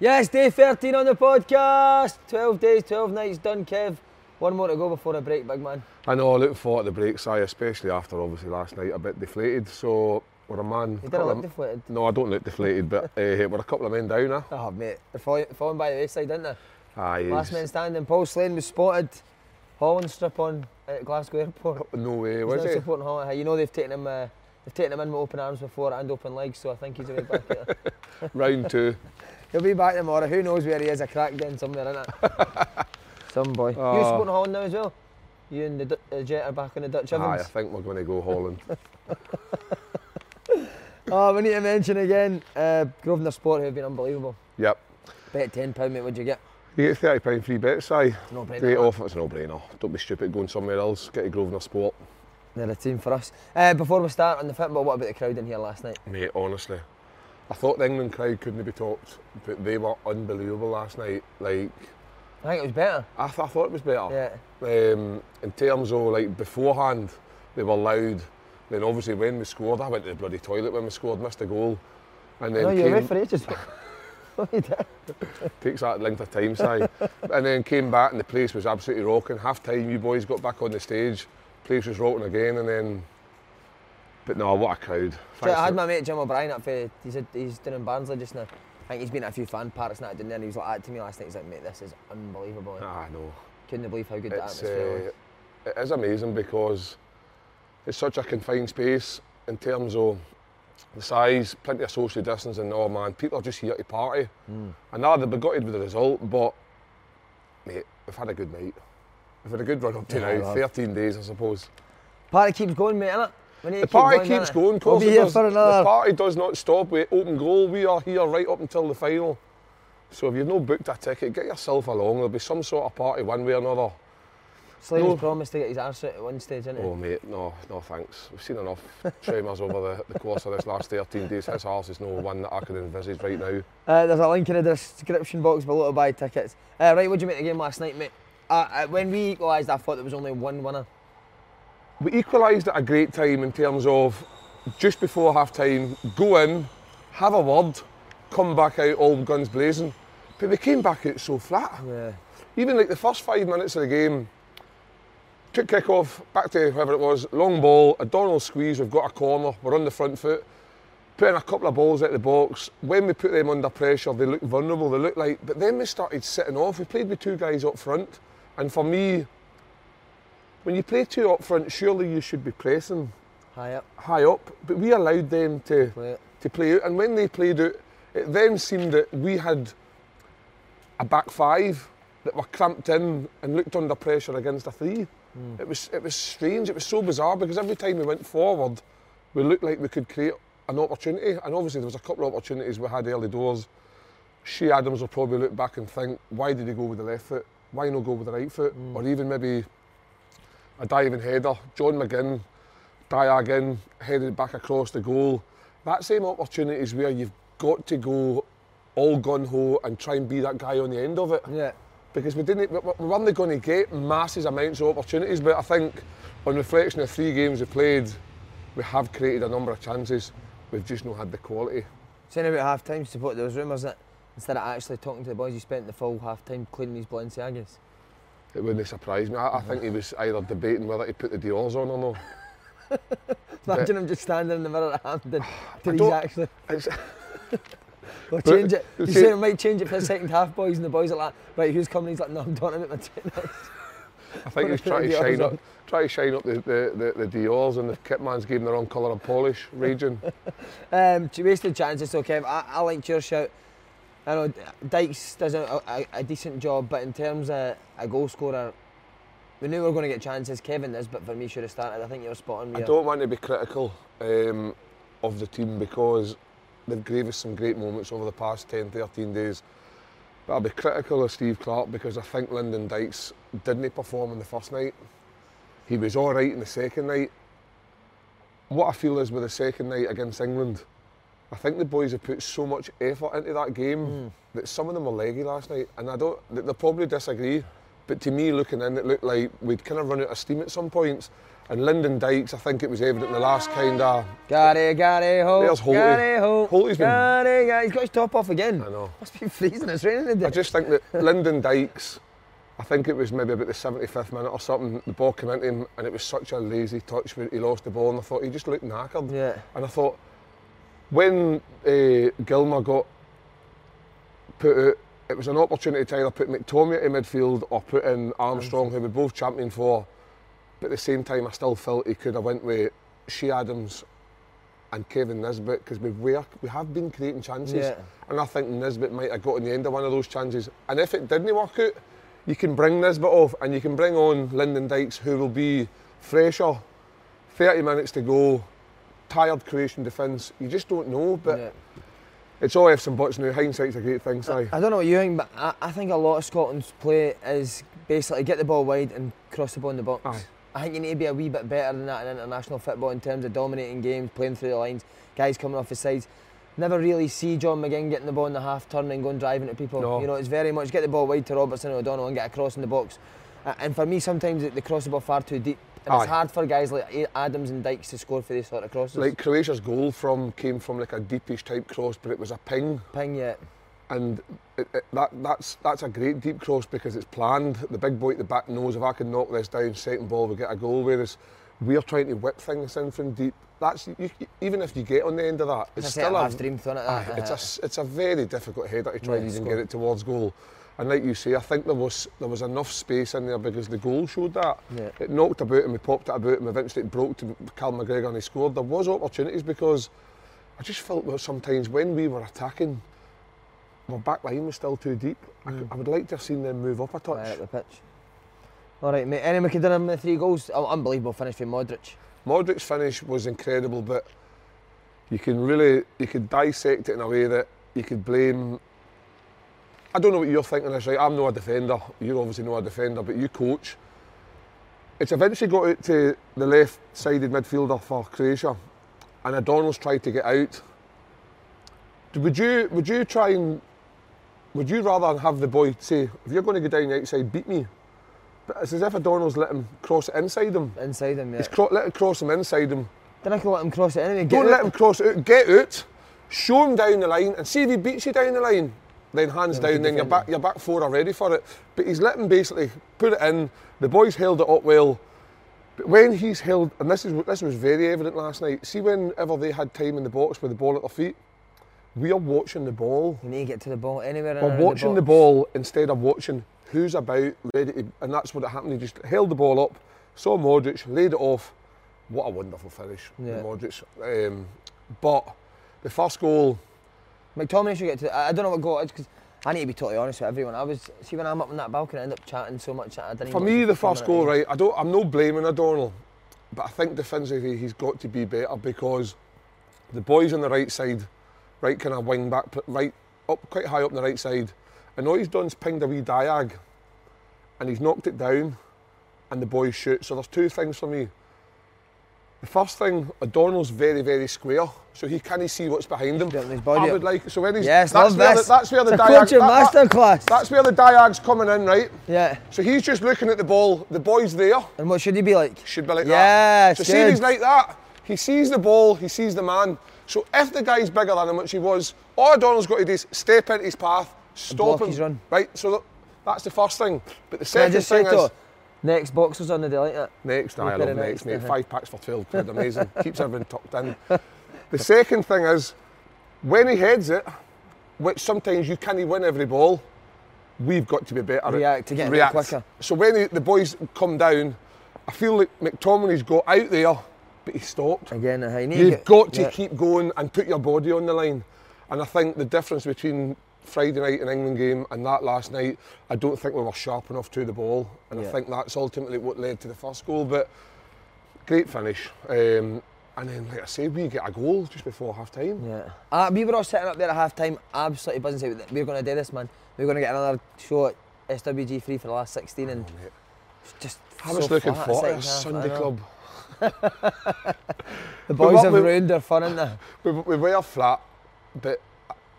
Yes, day 13 on the podcast. 12 days, 12 nights done, Kev. One more to go before a break, big man. I know, I look forward to the break, Si, especially after obviously last night a bit deflated. So we're a man. You didn't look of- deflated. No, I don't look deflated, but uh, we're a couple of men down now. Oh, mate. They're falling, falling by the wayside, didn't they? Aye, Last man standing. Paul Slane was spotted. Holland strip on at Glasgow Airport. no way, was now he? supporting Holland. You know they've taken him. Uh, they've taken him in with open arms before and open legs, so I think he's a way back. Here. Round two. He'll be back tomorrow. Who knows where he is? A crack den somewhere, innit? Some boy. you Oh. supporting Holland now as well? You and the, uh, Jet are back on the Dutch Aye, I think we're going to go Holland. Oh, we need to mention again uh, Grosvenor Sport, who have been unbelievable. yep. Bet £10, mate, what'd you get? You get thirty pound free bet, Si. No brainer. Great offer. It's a no-brainer. Don't be stupid going somewhere else. Get a Grosvenor Sport, They're a team for us. Uh, before we start on the football, what about the crowd in here last night? mate. Honestly, I thought the England crowd couldn't be topped, but they were unbelievable last night. Like I think it was better. I, th- I thought it was better. Yeah. um, in terms of like beforehand, they were loud. Then obviously when we scored, I went to the bloody toilet when we scored, missed a goal, and then No, you were away came, for ages. What you did? takes that length of time, Si. and then came back and the place was absolutely rocking. Half time, you boys got back on the stage, place was rocking again, and then. But no, what a crowd! So I had my mate Jim O'Brien up for, he's, a, he's doing in Barnsley just now. I think he's been at a few fan parks that down there and he was like that to me last night, he's like, mate, this is unbelievable. to- Ah, no. Couldn't believe how good the It's, atmosphere was. uh, it is amazing because it's such a confined space in terms of the size, plenty of social distance and all, man. People are just here to party. Hmm. And now they've been gutted with the result, but mate, we've had a good night. We've had a good run up to Yeah, now, 13 days, I suppose. Party keeps going, mate, innit? The keep party going, keeps innit? going, We'll be here does- for the party does not stop with open goal. We are here right up until the final. So if you've not booked a ticket, get yourself along. There'll be some sort of party one way or another. Slane's No. promised to get his arse out at one stage, he? Oh mate, no, no thanks. We've seen enough tremors over the, the course of this last 13 days. His arse is no one that I can envisage right now. Uh, there's a link in the description box below to buy tickets. Uh, right, what did you make of the game last night, mate? Uh, uh, when we equalised, I thought there was only one winner. We equalised at a great time in terms of just before half time, go in, have a word, come back out all guns blazing. But we came back out so flat. Yeah. Even like the first five minutes of the game, quick kick off, back to whoever it was, long ball, a Donald squeeze, we've got a corner, we're on the front foot, putting a couple of balls out the box. When we put them under pressure, they look vulnerable, they look like, but then we started sitting off. We played with two guys up front, and for me, when you play two up front, surely you should be pressing High up. high up, but we allowed them to Play it. to play out. And when they played out, it then seemed that we had a back five that were cramped in and looked under pressure against a three. Hmm. It was it was strange. It was so bizarre because every time we went forward, we looked like we could create an opportunity. And obviously there was a couple of opportunities we had early doors. Che Adams will probably look back and think, why did he go with the left foot? Why not go with the right foot? Or even maybe a diving header. John McGinn diag in, headed back across the goal. That same opportunity is where you've got to go all gun ho and try and be that guy on the end of it. Yeah. Because we didn't, we we weren't going to get masses amounts of opportunities, but I think on reflection of three games we played, we have created a number of chances. We've just not had the quality. Saying about half time support, there was rumours that instead of actually talking to the boys, he spent the full half time cleaning his Balenciagas. It wouldn't surprise me. I, I think he was either debating whether to put the Dior's on or not. Imagine him just standing in the mirror at Hampden. Did he actually? We'll But- change it. You said it might change it for the second half, boys, and the boys are like, right, who's coming? He's like, no, I'm talking about my team. I think he's trying to shine up, try to shine up the, the, the, the Dior's and the Kitman's gave him the wrong colour of polish region. Um, wasted chances, Kev. I, I liked your shout. I know Dykes does a, a, a decent job, but in terms of a goal scorer, we knew we were going to get chances. Kevin Nisbet for me should have started. I think you're spot on. I don't want to be critical um, of the team because they've gave us some great moments over the past 10, 13 days. But I'll be critical of Steve Clarke because I think Lyndon Dykes didn't perform in the first night. He was all right in the second night. What I feel is with the second night against England, I think the boys have put so much effort into that game hmm. that some of them were leggy last night, and I don't. they- They'll probably disagree, but to me, looking in, it looked like we'd kind of run out of steam at some points. And Lyndon Dykes, I think it was evident in the last kind of. Gary, Gary, Holt. There's Holty. Gary, Holt. Holty's been- Gary, Gary. He's got his top off again. I know. Must be freezing. It's raining today. I just think that Lyndon Dykes, I think it was maybe about the 75th minute or something, the ball came into him and it was such a lazy touch where he lost the ball and I thought he just looked knackered. Yeah. And I thought, when uh, Gilmour got put out, it was an opportunity to either put McTominay in midfield or put in Armstrong, who we both championed for. But at the same time, I still felt he could have went with Che Adams and Kevin Nisbet because we were, we have been creating chances. Yeah. And I think Nisbet might have got on the end of one of those chances. And if it didn't work out, you can bring Nisbet off and you can bring on Lyndon Dykes, who will be fresher. 30 minutes to go, tired Croatian defence. You just don't know, but Yeah. it's all ifs and buts now. Hindsight's a great thing, Si. I don't know what you think, but I, I think a lot of Scotland's play is basically get the ball wide and cross the ball in the box. Aye. I think you need to be a wee bit better than that in international football in terms of dominating games, playing through the lines, guys coming off the sides. Never really see John McGinn getting the ball in the half turn and going driving at people. No. You know, it's very much get the ball wide to Robertson or O'Donnell and get a cross in the box. And for me, sometimes they cross the ball far too deep. And Aye. it's hard for guys like Adams and Dykes to score for these sort of crosses. Like Croatia's goal from came from like a deepish type cross, but it was a ping, Ping, yeah. and it, it, that that's that's a great deep cross because it's planned. The big boy at the back knows if I can knock this down, second ball we get a goal. Whereas we're trying to whip things in from deep. That's you, even if you get on the end of that, it's, It's still a, half dream thrown at Aye, that. it's a it's a very difficult header to try Yeah, and even score. get it towards goal. And like you say, I think there was there was enough space in there because the goal showed that. Yeah. It knocked about and we popped it about and eventually it broke to Cal McGregor and he scored. There was opportunities because I just felt that sometimes when we were attacking, our back line was still too deep. I, Mm. could- I would like to have seen them move up a touch. Right up the pitch. All right, mate. Any McKinnon with three goals? Unbelievable finish from Modric. Modric's finish was incredible, but you can really you could dissect it in a way that you could blame. I don't know what you're thinking is right. I'm not a defender. You're obviously not a defender, but you coach. It's eventually got out to the left-sided midfielder for Croatia, and O'Donnell's tried to get out. Would you would you try and would you rather have the boy say, if you're going to go down the outside, beat me? But it's as if O'Donnell's let him cross it inside him. Inside him, yeah. He's cro- let it cross him inside him. Then I can let him cross it anyway. Don't let him cross it out. Get out. Show him down the line, and see if he beats you down the line. Then hands down. Then you're back. You're back four are ready for it. But he's let him basically put it in. The boys held it up well. But when he's held, and this is this was very evident last night. See, whenever they had time in the box with the ball at their feet, we are watching the ball. You need to get to the ball anywhere. We're watching the, box. ball instead of watching who's about, ready to, and that's what it happened. He just held the ball up, saw Modric, laid it off. What a wonderful finish, Yeah. Modric. Um, but the first goal, McTominay should get to. I I don't know what goal it is because I need to be totally honest with everyone. I was see when I'm up on that balcony, I end up chatting so much that I didn't. for me, the first goal, right? I don't. I'm no blaming O'Donnell, but I think defensively he's got to be better because the boys on the right side, right kind of wing back, right up quite high up on the right side, and all he's done is pinged a wee diag, and he's knocked it down, and the boys shoot. So there's two things for me. The first thing, O'Donnell's very, very square, so he can't see what's behind him. His body I would like so when he's Yes, that's where this. The, that's where the It's diag. that- that- masterclass. That's where the diag's coming in, right? Yeah. So he's just looking at the ball. The boy's there. And what should he be like? Should be like Yes, that. So see, if he's like that. He sees the ball. He sees the man. So if the guy's bigger than him, which he was, all O'Donnell's got to do is step into his path, stop him. Right. So that's the first thing. But the second thing is to next boxers on the day like that? next. I love next, mate. Five packs for twelve quid. Amazing. Keeps everything tucked in. The second thing is when he heads it, which sometimes you can't win every ball. We've got to be better. at React get react. quicker. So when the, the boys come down, I feel like McTominay's got out there, but he stopped. Again, uh, you need to You've get- got to yeah. keep going and put your body on the line. And I think the difference between Friday night in England game and that last night, I don't think we were sharp enough to the ball. And Yeah. I think that's ultimately what led to the first goal. But great finish. Um, and then, like I say, we get a goal just before half time. Yeah. Uh, we were all sitting up there at half time, absolutely buzzing, saying we're going to do this, man. We're going to get another show at SWG free for the last 16, and it's just. I was so looking forward to second it. half, I Sunday club. The boys what have we- ruined their fun, haven't they? We, we were flat, but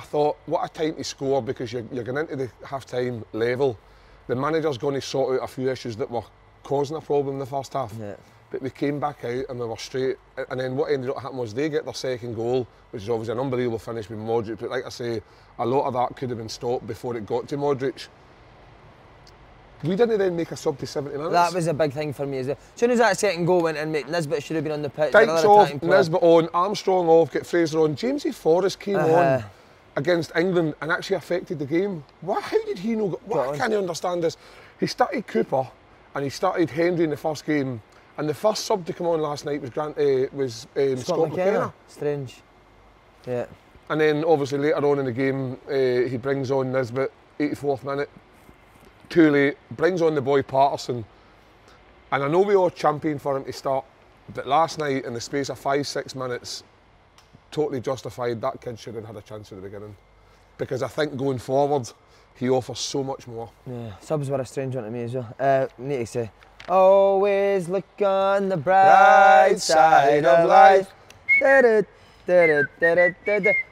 I- thought, what a time to score because you're, you're going into the half time level. The manager's going to sort out a few issues that were causing a problem in the first half. Yeah. But we came back out and we were straight. And then what ended up happening was they get their second goal, which is obviously an unbelievable finish with Modric. But like I say, a lot of that could have been stopped before it got to Modric. We didn't then make a sub to 70 minutes. That was a big thing for me as well. As soon as that second goal went in, mate, Nisbet should have been on the pitch. Dykes off. Nisbet on, Armstrong off, get Fraser on. Jamesy Forrest came Uh-huh. on against England and actually affected the game. Why, how did he know? Why can't I understand this? He started Cooper and he started Hendry in the first game. And the first sub to come on last night was Grant, uh, was um, Scott, Scott, McKenna. McKenna. Strange. Yeah. And then obviously later on in the game, uh, he brings on Nisbet, 84th minute. Too late, brings on the boy Patterson. And I know we all championed for him to start, but last night, in the space of five, six minutes, totally justified that kid should have had a chance at the beginning. Because I think going forward, he offers so much more. Yeah, subs were a strange one to me as well. Uh, need to say, always look on the bright side of life.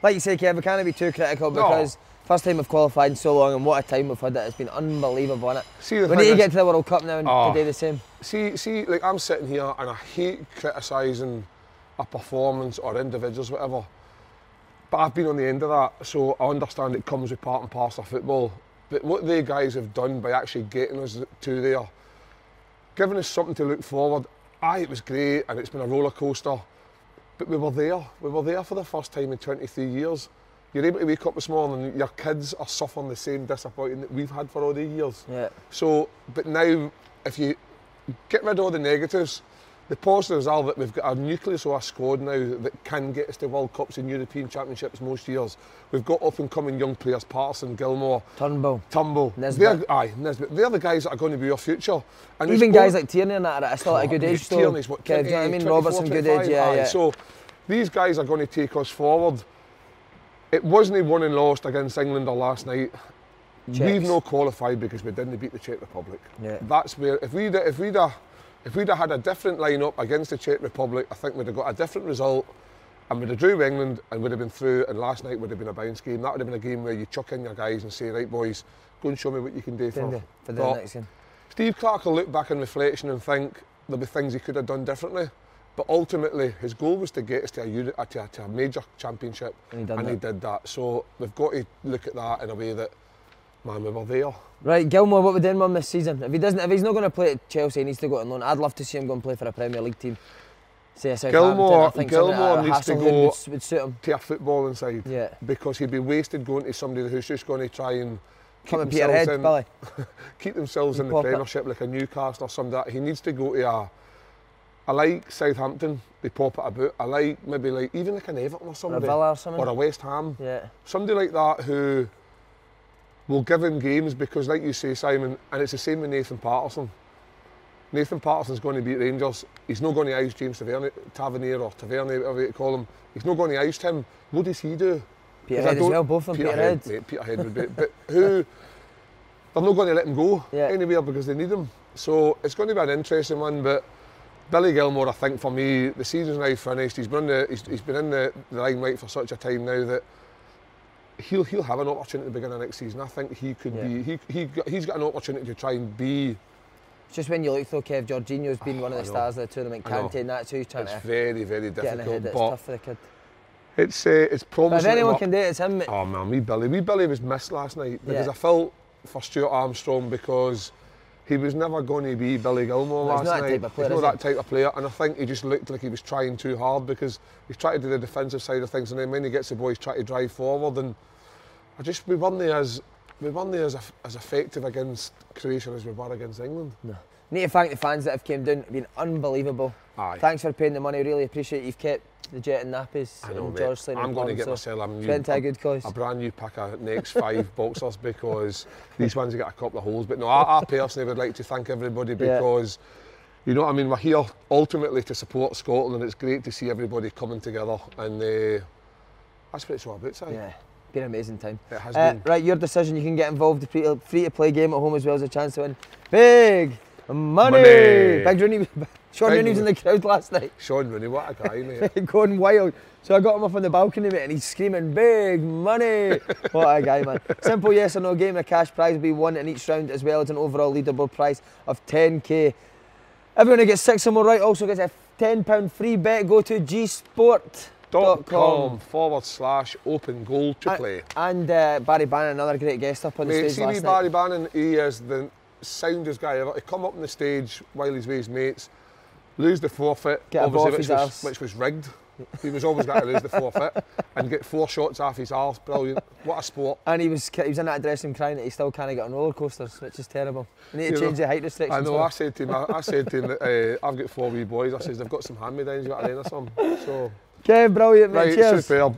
Like you say, Kev, we can't be too critical No. because first time we've qualified in so long and what a time we've had it. It's been unbelievable, is See, the We need to get to the World Cup now and Oh. to do the same. See, see, like I'm sitting here and I hate criticising a performance or individuals, whatever. But I've been on the end of that, so I understand it comes with part and parcel of football. But what they guys have done by actually getting us to there, giving us something to look forward. Aye, it was great and it's been a roller coaster, but we were there. We were there for the first time in 23 years. You're able to wake up this morning and your kids are suffering the same disappointment that we've had for all these years. Yeah. So, but now, if you get rid of all the negatives, the positives are that we've got a nucleus of a squad now that can get us to World Cups and European Championships most years. We've got up and coming young players, Patterson, Gilmour, Turnbull. Tumble. Nisbet. They're, aye, Nisbet. They're the guys that are going to be our future. And Even guys like Tierney and that are still at a good age. though. Tierney's what, Kev, do you know what I mean? 24, Robertson, good age, yeah, Aye, yeah. So these guys are going to take us forward. It wasn't won and lost against England or last night. We've Czechs. no qualified because we didn't beat the Czech Republic. Yeah. That's where if we'd if we'd have, if we'd have had a different lineup against the Czech Republic, I think we'd have got a different result. And we'd have drew England and we'd have been through. And last night would have been a bounce game. That would have been a game where you chuck in your guys and say, right, boys, go and show me what you can do for, For, for the next game. Steve Clarke will look back in reflection and think there'll be things he could have done differently. But ultimately, his goal was to get us to a, uh, to a, to a major championship, And he and he did that. So we've got to look at that in a way that, man, we were there. Right, Gilmour, what we doing with him this season? If he doesn't, if he's not going to play at Chelsea, he needs to go on loan. I'd love to see him go and play for a Premier League team. Say. Gilmour- I think Gilmour needs to go- Would, would suit him. To a footballing side, Yeah. because he'd be wasted going to somebody who's just going to try and keep Come themselves Peterhead, in, keep themselves in the Pop it. Premiership like a Newcastle or something. like that. He needs to go to a. I like Southampton. They pop it about. I like maybe like even like an Everton or somebody, or something. or a West Ham. yeah. somebody like that who will give him games because, like you say, Simon, and it's the same with Nathan Patterson. Nathan Patterson's going to beat Rangers. He's not going to ice James Tavernier, Tavernier or Tavernier, whatever you call him. He's not going to ice him. What does he do? Peterhead as well, both of them. Peterhead, Peterhead. mate, Peterhead would be. But who? They're not going to let him go Yeah. anywhere because they need him. So it's going to be an interesting one. But Billy Gilmour, I think for me, the season's now finished. He's been in the, he's, he's been in the, the limelight for such a time now that he'll he'll have an opportunity at the beginning of next season. I think he could Yeah. be he he he's got an opportunity to try and be. It's just when you look though, Kev, Jorginho's been one of the stars of the tournament. Kante, and that's who he's trying It's to very very difficult, ahead. It's tough for the kid. it's uh, it's But if anyone can do it, it's him. mate. Oh man, wee Billy. Wee Billy was missed last night because Yeah. I felt for Stuart Armstrong because he was never going to be Billy Gilmour last not that night. type of player, he's not that type of player, and I think he just looked like he was trying too hard because he's trying to do the defensive side of things, and then when he gets the ball, he's trying to drive forward. And I just we weren't as we weren't as as effective against Croatia as we were against England. No. Need to thank the fans that have came down. It's been unbelievable. Aye. Thanks for paying the money. Really appreciate you've kept the jet and nappies I know, and mate. George Slane I'm going to get so myself a new, a good cause. a brand new pack of next five boxers because these ones have got a couple of holes. But no, I, I personally would like to thank everybody Yeah. because. You know what I mean? We're here ultimately to support Scotland, and it's great to see everybody coming together. And uh, that's what it's all about, Si. Yeah, been an amazing time. It has Uh, been. right, your decision. You can get involved. Free to play game at home as well as a chance to win big money. Money. Big Rooney, Sean Big Rooney was in the crowd last night, Sean Rooney, what a guy, mate. going wild. So I got him up on the balcony, mate, and he's screaming big money. what a guy, man! Simple yes or no game. A cash prize will be won in each round, as well as an overall leaderboard prize of 10k. Everyone who gets six or more right also gets a 10 pound free bet. Go to gsport.com. dot com forward slash open goal to play. And uh, Barry Bannon, another great guest up on the Mate, stage see last me night. Barry Bannon, he is the soundest guy ever. He come up on the stage while he's with his mates, lose the forfeit, Get obviously, which was, which was rigged. He was always going to lose the forfeit and get four shots off his arse. Brilliant. What a sport. And he was he was in that dressing crying that he still can't get on roller coasters, which is terrible. We need to You change know, the height restrictions. I know, for I said to him, I, I said to him that uh, I've got four wee boys. I says, they've got some hand-me-downs you got to learn or something. So, Okay, brilliant, mate. right, Cheers. superb.